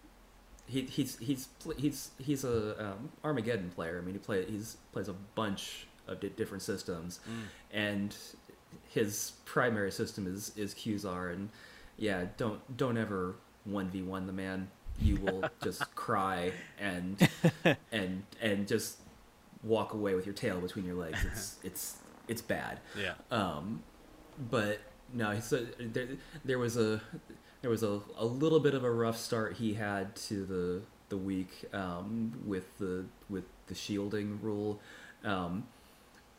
Speaker 3: he he's he's he's he's a um, Armageddon player. I mean, he play he's plays a bunch of di- different systems,
Speaker 1: Mm.
Speaker 3: and his primary system is is Qzar. And yeah, don't don't ever one v one the man. You will just cry and and and just walk away with your tail between your legs. It's it's it's bad.
Speaker 1: yeah.
Speaker 3: Um, but no, so there, there was a there was a, a little bit of a rough start he had to the the week um, with the with the shielding rule. Um,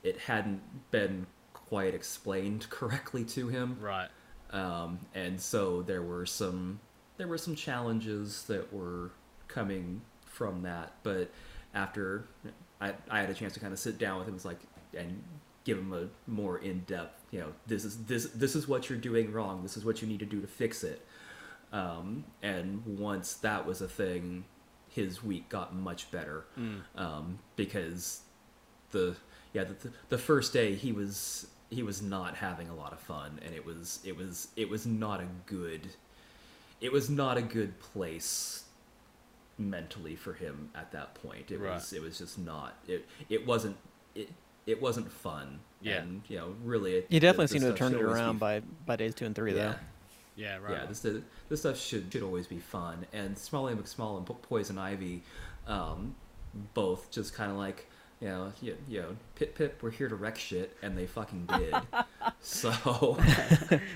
Speaker 3: it hadn't been quite explained correctly to him,
Speaker 1: Right.
Speaker 3: um, and so there were some there were some challenges that were coming from that. But after I, I had a chance to kind of sit down with him, it's like and give him a more in depth. You know, this is this this is what you're doing wrong. This is what you need to do to fix it. Um, and once that was a thing, his week got much better
Speaker 1: Mm.
Speaker 3: um, because the yeah the, the, the first day he was he was not having a lot of fun and it was it was it was not a good it was not a good place mentally for him at that point it
Speaker 1: Right.
Speaker 3: was it was just not it it wasn't it it wasn't fun
Speaker 1: Yeah.
Speaker 3: and you know really it,
Speaker 2: You definitely
Speaker 3: the-
Speaker 2: seem to have turned it
Speaker 3: always be
Speaker 2: around by by days two and three,
Speaker 3: yeah.
Speaker 2: though.
Speaker 1: Yeah, right.
Speaker 3: yeah, this this stuff should should always be fun. And Smalley McSmall and Po- Poison Ivy, um, both just kind of like you know, you, you know, Pip Pip, we're here to wreck shit, and they fucking did. so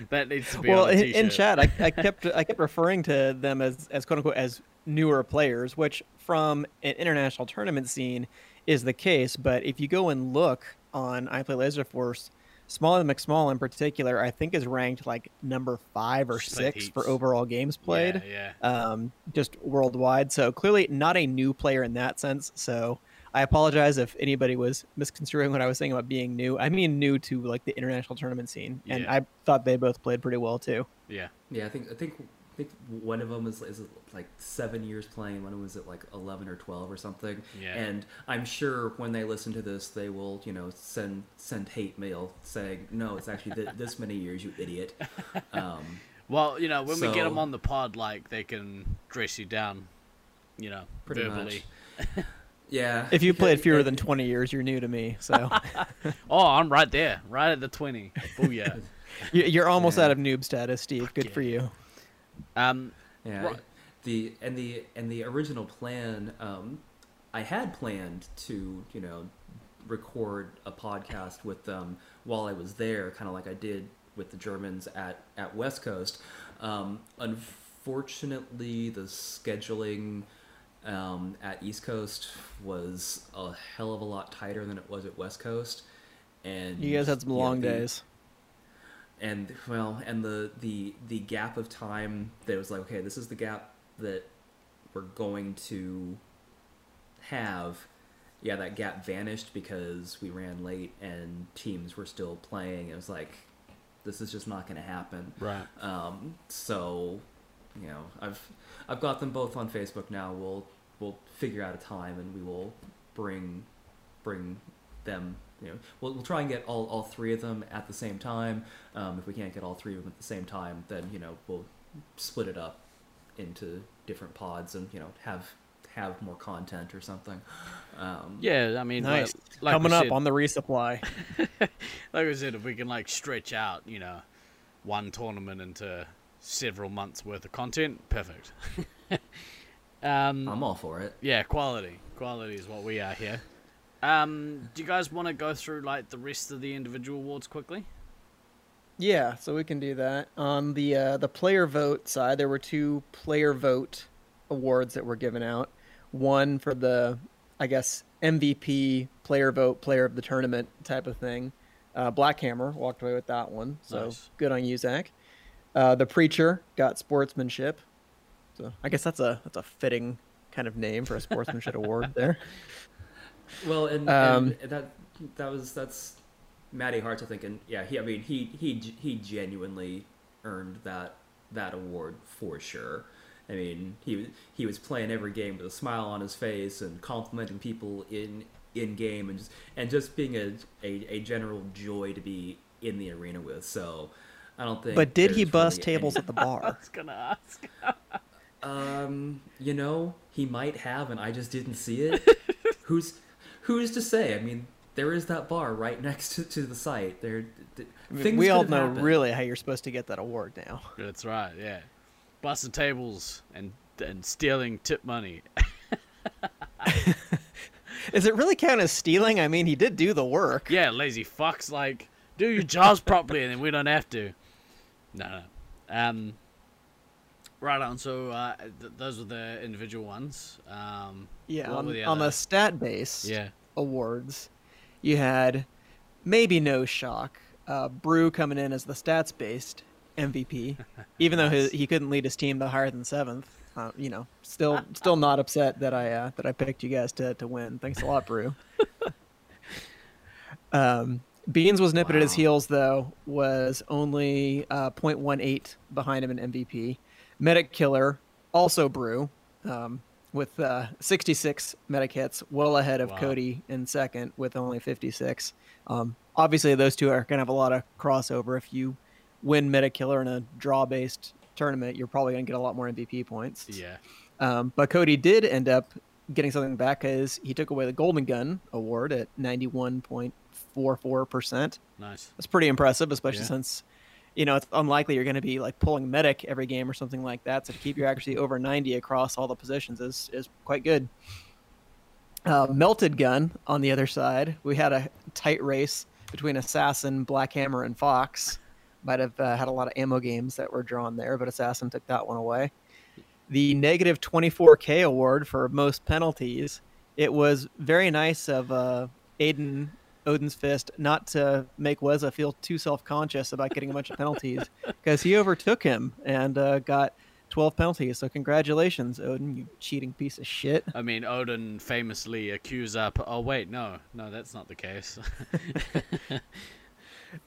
Speaker 1: that needs to be
Speaker 2: well,
Speaker 1: on a
Speaker 2: in, in chat, I, I kept I kept referring to them as as quote unquote as newer players, which from an international tournament scene is the case. But if you go and look on I Play Laser Force, Small and McSmall in particular, I think is ranked like number five or
Speaker 1: Split
Speaker 2: six for overall games played.
Speaker 1: Yeah,
Speaker 2: um, just worldwide. So clearly not a new player in that sense. So I apologize if anybody was misconstruing what I was saying about being new. I mean new to like the international tournament scene, and
Speaker 1: Yeah.
Speaker 2: I thought they both played pretty well too.
Speaker 1: yeah,
Speaker 3: yeah, I think I think I think one of them is is like seven years playing. One of them was at like eleven or twelve or something.
Speaker 1: Yeah.
Speaker 3: And I'm sure when they listen to this, they will you know send send hate mail saying no, it's actually th- this many years, you idiot. Um,
Speaker 1: Well, you know, when we get them on the pod, like they can dress you down, you know,
Speaker 3: Pretty
Speaker 1: verbally.
Speaker 3: yeah.
Speaker 2: If you played fewer
Speaker 3: and-
Speaker 2: than 20 years, you're new to me. So
Speaker 1: Oh, I'm right there, right at the twenty. Oh
Speaker 2: yeah. you're almost
Speaker 3: Yeah.
Speaker 2: out of noob status, Steve. Good for you.
Speaker 1: Um,
Speaker 3: Yeah.
Speaker 1: Right.
Speaker 3: The and the and the original plan, um, I had planned to you know record a podcast with them while I was there, kind of like I did with the Germans at at West Coast. Um, unfortunately, the scheduling um, at East Coast was a hell of a lot tighter than it was at West Coast, and
Speaker 2: You guys had some
Speaker 3: you know,
Speaker 2: long
Speaker 3: the-
Speaker 2: days.
Speaker 3: And well and the the the gap of time that was like okay this is the gap that we're going to have. Yeah that gap vanished because we ran late and teams were still playing. It was like this is just not going to happen.
Speaker 1: Right.
Speaker 3: um, so you know i've i've got them both on facebook now. We'll we'll figure out a time and we will bring bring them you know we'll, we'll try and get all, all three of them at the same time um, if we can't get all three of them at the same time then you know we'll split it up into different pods and you know have have more content or something um,
Speaker 1: Yeah, I mean,
Speaker 2: Nice.
Speaker 1: like, like
Speaker 2: Coming
Speaker 1: we
Speaker 2: up
Speaker 1: said,
Speaker 2: on the resupply.
Speaker 1: like I said, if we can like stretch out, you know, one tournament into several months worth of content, perfect. um,
Speaker 3: i'm all for it
Speaker 1: yeah, quality, quality is what we are here. Um, do you guys want to go through like the rest of the individual awards quickly?
Speaker 2: Yeah, so we can do that. On the uh, the player vote side, there were two player vote awards that were given out. One for the, I guess, MVP player vote, player of the tournament type of thing. Uh, Blackhammer walked away with that one, so
Speaker 1: Nice.
Speaker 2: good on you, Zach. Uh, the preacher got sportsmanship. So I guess that's a that's a fitting kind of name for a sportsmanship award there.
Speaker 3: Well, and,
Speaker 2: Um,
Speaker 3: and that that was that's Matty Hart's, I think, and yeah, he I mean he he he genuinely earned that that award for sure. I mean he was he was playing every game with a smile on his face and complimenting people in in game and just and just being a a, a general joy to be in the arena with. So I don't think.
Speaker 2: But did he bust
Speaker 3: really
Speaker 2: tables
Speaker 3: any-
Speaker 2: at the bar?
Speaker 1: I was gonna ask.
Speaker 3: Um, you know, he might have, and I just didn't see it. who's who's to say? I mean, there is that bar right next to, to the site. There, th-
Speaker 2: I mean,
Speaker 3: things
Speaker 2: we all know
Speaker 3: happened.
Speaker 2: really how you're supposed to get that award now.
Speaker 1: That's right. Yeah, busting tables and and stealing tip money.
Speaker 2: Does it really count as stealing? I mean, he did do the work.
Speaker 1: yeah, lazy fucks. Like, do your jobs properly, and then we don't have to. No, no. Um, right on. So uh, th- those were the individual ones. Um,
Speaker 2: Yeah, on,
Speaker 1: the
Speaker 2: on the stat base
Speaker 1: yeah.
Speaker 2: awards, you had maybe no shock. Uh, Brew coming in as the stats based MVP, even though
Speaker 1: Nice.
Speaker 2: he, he couldn't lead his team to higher than seventh. Uh, you know, still still not upset that I uh, that I picked you guys to, to win. Thanks a lot, Brew. um, Beans was nipping at his heels though, was only uh, 0.18 behind him in MVP. Medic Killer, also Brew, um, with uh, 66 medic hits, well ahead of
Speaker 1: Wow.
Speaker 2: Cody in second with only 56. Um, obviously, those two are going to have a lot of crossover. If you win Medic Killer in a draw based tournament, you're probably going to get a lot more MVP points.
Speaker 1: Yeah.
Speaker 2: Um, but Cody did end up getting something back because he took away the Golden Gun award at 91.44%.
Speaker 1: Nice.
Speaker 2: That's pretty impressive, especially
Speaker 1: Yeah.
Speaker 2: since you know, it's unlikely you're going to be like pulling medic every game or something like that. So to keep your accuracy over 90 across all the positions is is quite good. Uh, Melted Gun on the other side, we had a tight race between Assassin, Blackhammer, and Fox. Might have uh, had a lot of ammo games that were drawn there, but Assassin took that one away. The negative 24k award for most penalties. It was very nice of uh, Aiden Odin's Fist not to make Wezza feel too self conscious about getting a bunch of penalties because he overtook him and uh, got 12 penalties. So congratulations, Odin, you cheating piece of shit.
Speaker 1: I mean, Odin famously accused up. Oh wait, no, no, that's not the case.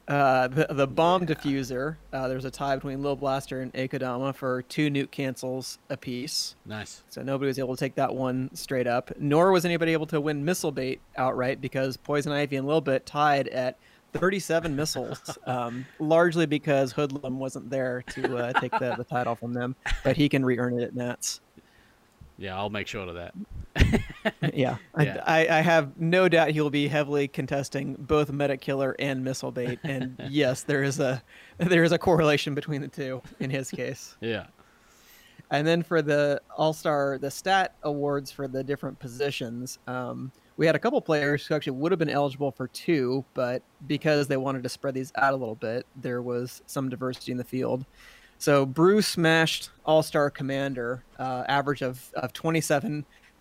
Speaker 2: Uh, the the bomb diffuser. Uh, there's a tie between Lil Blaster and Akodama for two nuke cancels apiece.
Speaker 1: nice.
Speaker 2: So nobody was able to take that one straight up. Nor was anybody able to win missile bait outright because Poison Ivy and Lil Bit tied at 37 missiles, um, largely because Hoodlum wasn't there to uh, take the, the title from them, but he can re-earn it at Nats.
Speaker 1: Yeah, I'll make sure of that.
Speaker 2: Yeah,
Speaker 1: Yeah.
Speaker 2: I, I, I have no doubt he will be heavily contesting both Medic Killer and Missile Bait, and yes, there is a there is a correlation between the two in his case.
Speaker 1: Yeah.
Speaker 2: And then for the All Star, the stat awards for the different positions, um, we had a couple players who actually would have been eligible for two, but because they wanted to spread these out a little bit, there was some diversity in the field. So Bruce smashed All Star Commander, uh, average of, of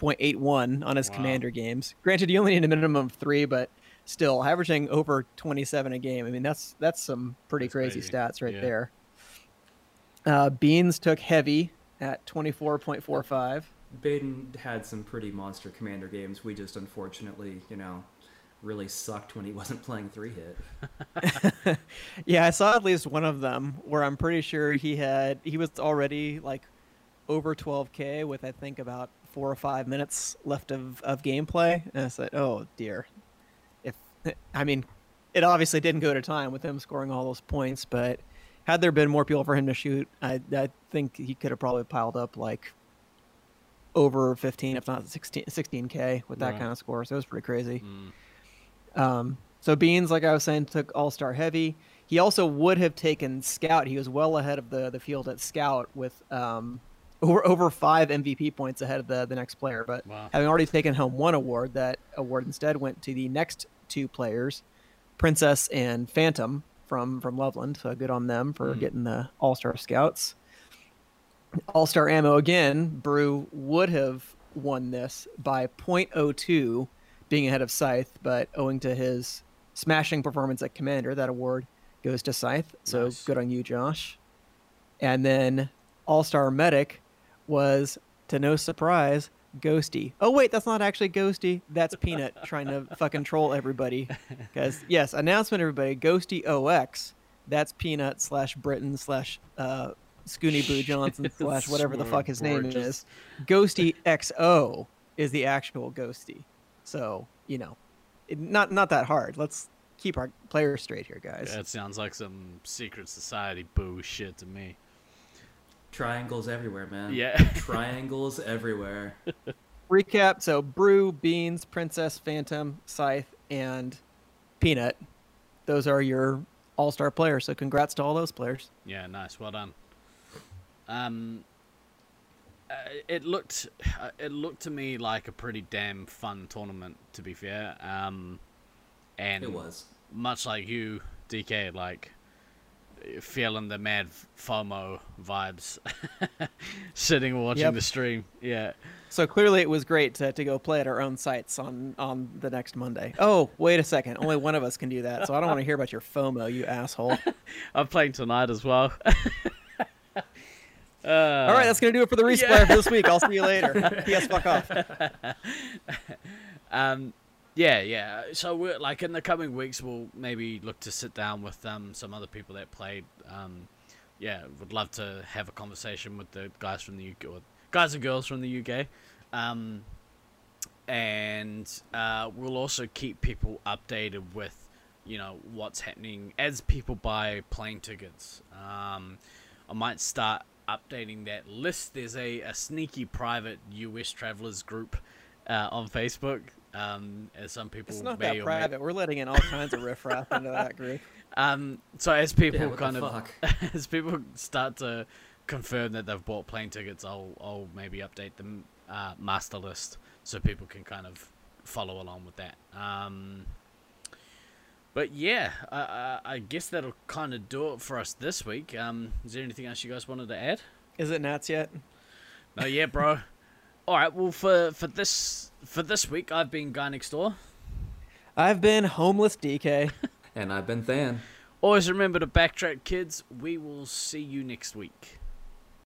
Speaker 2: 27.81 on his
Speaker 1: Wow.
Speaker 2: Commander games. Granted, you only need a minimum of three, but still averaging over 27 a game. I mean, that's that's some pretty
Speaker 1: That's
Speaker 2: crazy,
Speaker 1: crazy.
Speaker 2: stats right
Speaker 1: Yeah.
Speaker 2: there. Uh, Beans took heavy at 24.45.
Speaker 3: Baden had some pretty monster commander games. We just unfortunately, you know, really sucked when he wasn't playing three hit.
Speaker 2: Yeah, I saw at least one of them where I'm pretty sure he had he was already like over 12k with I think about four or five minutes left of, of gameplay, and I said, "Oh dear." If I mean, it obviously didn't go to time with him scoring all those points, but had there been more people for him to shoot, I I think he could have probably piled up like over 15, if not 16, 16k with that
Speaker 1: Right.
Speaker 2: kind of score. So it was pretty crazy.
Speaker 1: Mm.
Speaker 2: Um, so Beans, like I was saying, took All Star heavy. He also would have taken Scout. He was well ahead of the the field at Scout with um, over over five MVP points ahead of the the next player. But
Speaker 1: Wow.
Speaker 2: having already taken home one award, that award instead went to the next two players, Princess and Phantom from from Loveland. So good on them for
Speaker 1: Hmm.
Speaker 2: getting the All Star Scouts. All Star Ammo again. Brew would have won this by 0.02, being ahead of Scythe, but owing to his smashing performance at Commander, that award goes to Scythe. So
Speaker 1: Nice.
Speaker 2: good on you, Josh. And then All Star Medic was, to no surprise, Ghosty. Oh wait, that's not actually Ghosty. That's Peanut trying to fucking troll everybody. Because yes, announcement, everybody. Ghosty OX. That's Peanut slash Britain slash uh, Scoony Boo Johnson slash whatever the fuck his name
Speaker 1: gorgeous.
Speaker 2: is. Ghosty XO is the actual Ghosty. So you know, it, not not that hard. Let's keep our players straight here, guys.
Speaker 1: That sounds like some secret society bullshit to me.
Speaker 3: Triangles everywhere, man.
Speaker 1: Yeah.
Speaker 3: Triangles everywhere.
Speaker 2: recap so brew beans princess phantom scythe and peanut those are your all-star players so congrats to all those players
Speaker 1: Yeah, nice. Well done. Um, uh, it looked uh, it looked to me like a pretty damn fun tournament. To be fair, um, and
Speaker 3: It was.
Speaker 1: much like you, DK, like feeling the mad FOMO vibes, sitting watching
Speaker 2: Yep.
Speaker 1: the stream. Yeah,
Speaker 2: so clearly it was great to, to go play at our own sites on on the next monday. Oh wait a second. Only one of us can do that so i don't want to hear about your fomo you asshole.
Speaker 1: I'm playing tonight as well. uh,
Speaker 2: all right that's gonna do it for the resupply for this week. I'll see you later. Yes fuck off.
Speaker 1: Um, yeah, yeah. So we're like in the coming weeks, we'll maybe look to sit down with um some other people that played. Um, yeah, would love to have a conversation with the guys from the UK, guys and girls from the UK. Um, and uh, we'll also keep people updated with, you know, what's happening as people buy plane tickets. Um, I might start updating that list. There's a, a sneaky private US travelers group uh, on Facebook. Um, as some people
Speaker 2: it's not
Speaker 1: may
Speaker 2: that
Speaker 1: or may-
Speaker 2: private we're letting in all kinds of riffraff into that group
Speaker 1: Um, so as people
Speaker 3: Yeah,
Speaker 1: kind of
Speaker 3: fuck?
Speaker 1: as people start to confirm that they've bought plane tickets, I'll I'll maybe update the uh, master list so people can kind of follow along with that. Um, but yeah, I, I, I guess that'll kind of do it for us this week. Um, is there anything else you guys wanted to add?
Speaker 2: Is it Nats yet?
Speaker 1: No, yeah, bro. All right, well for for this for this week, I've been guy next door.
Speaker 2: I've been homeless DK.
Speaker 3: And I've been Than.
Speaker 1: Always remember to backtrack, kids. We will see you next week.